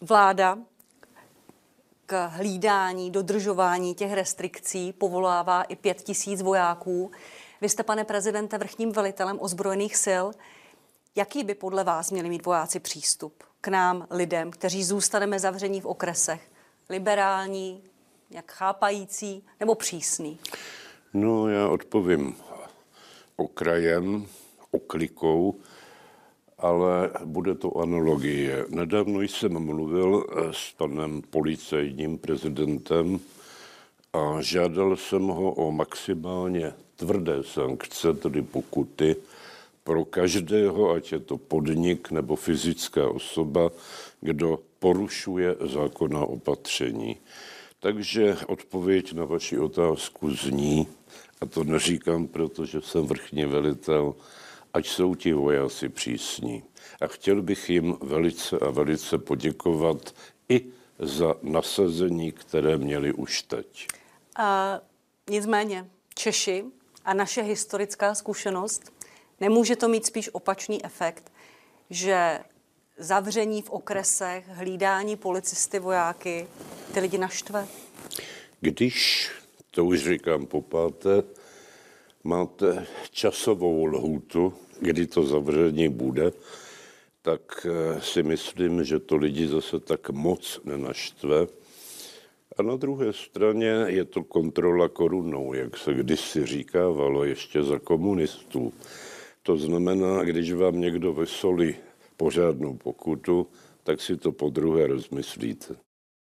Vláda k hlídání, dodržování těch restrikcí povolává i pět tisíc vojáků. Vy jste, pane prezidente, vrchním velitelem ozbrojených sil. Jaký by podle vás měli mít vojáci přístup k nám, lidem, kteří zůstaneme zavření v okresech? Liberální, jak chápající nebo přísný? No, já odpovím okrajem, oklikou, ale bude to analogie. Nedávno jsem mluvil s panem policejním prezidentem a žádal jsem ho o maximálně tvrdé sankce, tedy pokuty, pro každého, ať je to podnik nebo fyzická osoba, kdo porušuje zákona opatření. Takže odpověď na vaši otázku zní, a to neříkám, protože jsem vrchní velitel, ať jsou ti vojáci přísní. A chtěl bych jim velice a velice poděkovat i za nasazení, které měli už teď. A nicméně Češi a naše historická zkušenost, nemůže to mít spíš opačný efekt, že zavření v okresech, hlídání policisty, vojáky, ty lidi naštve? Když, to už říkám po páté, máte časovou lhůtu, kdy to zavření bude, tak eh, si myslím, že to lidi zase tak moc nenaštve. A na druhé straně je to kontrola korunou, jak se kdysi říkávalo ještě za komunistů. To znamená, když vám někdo vysolí pořádnou pokutu, tak si to po druhé rozmyslíte.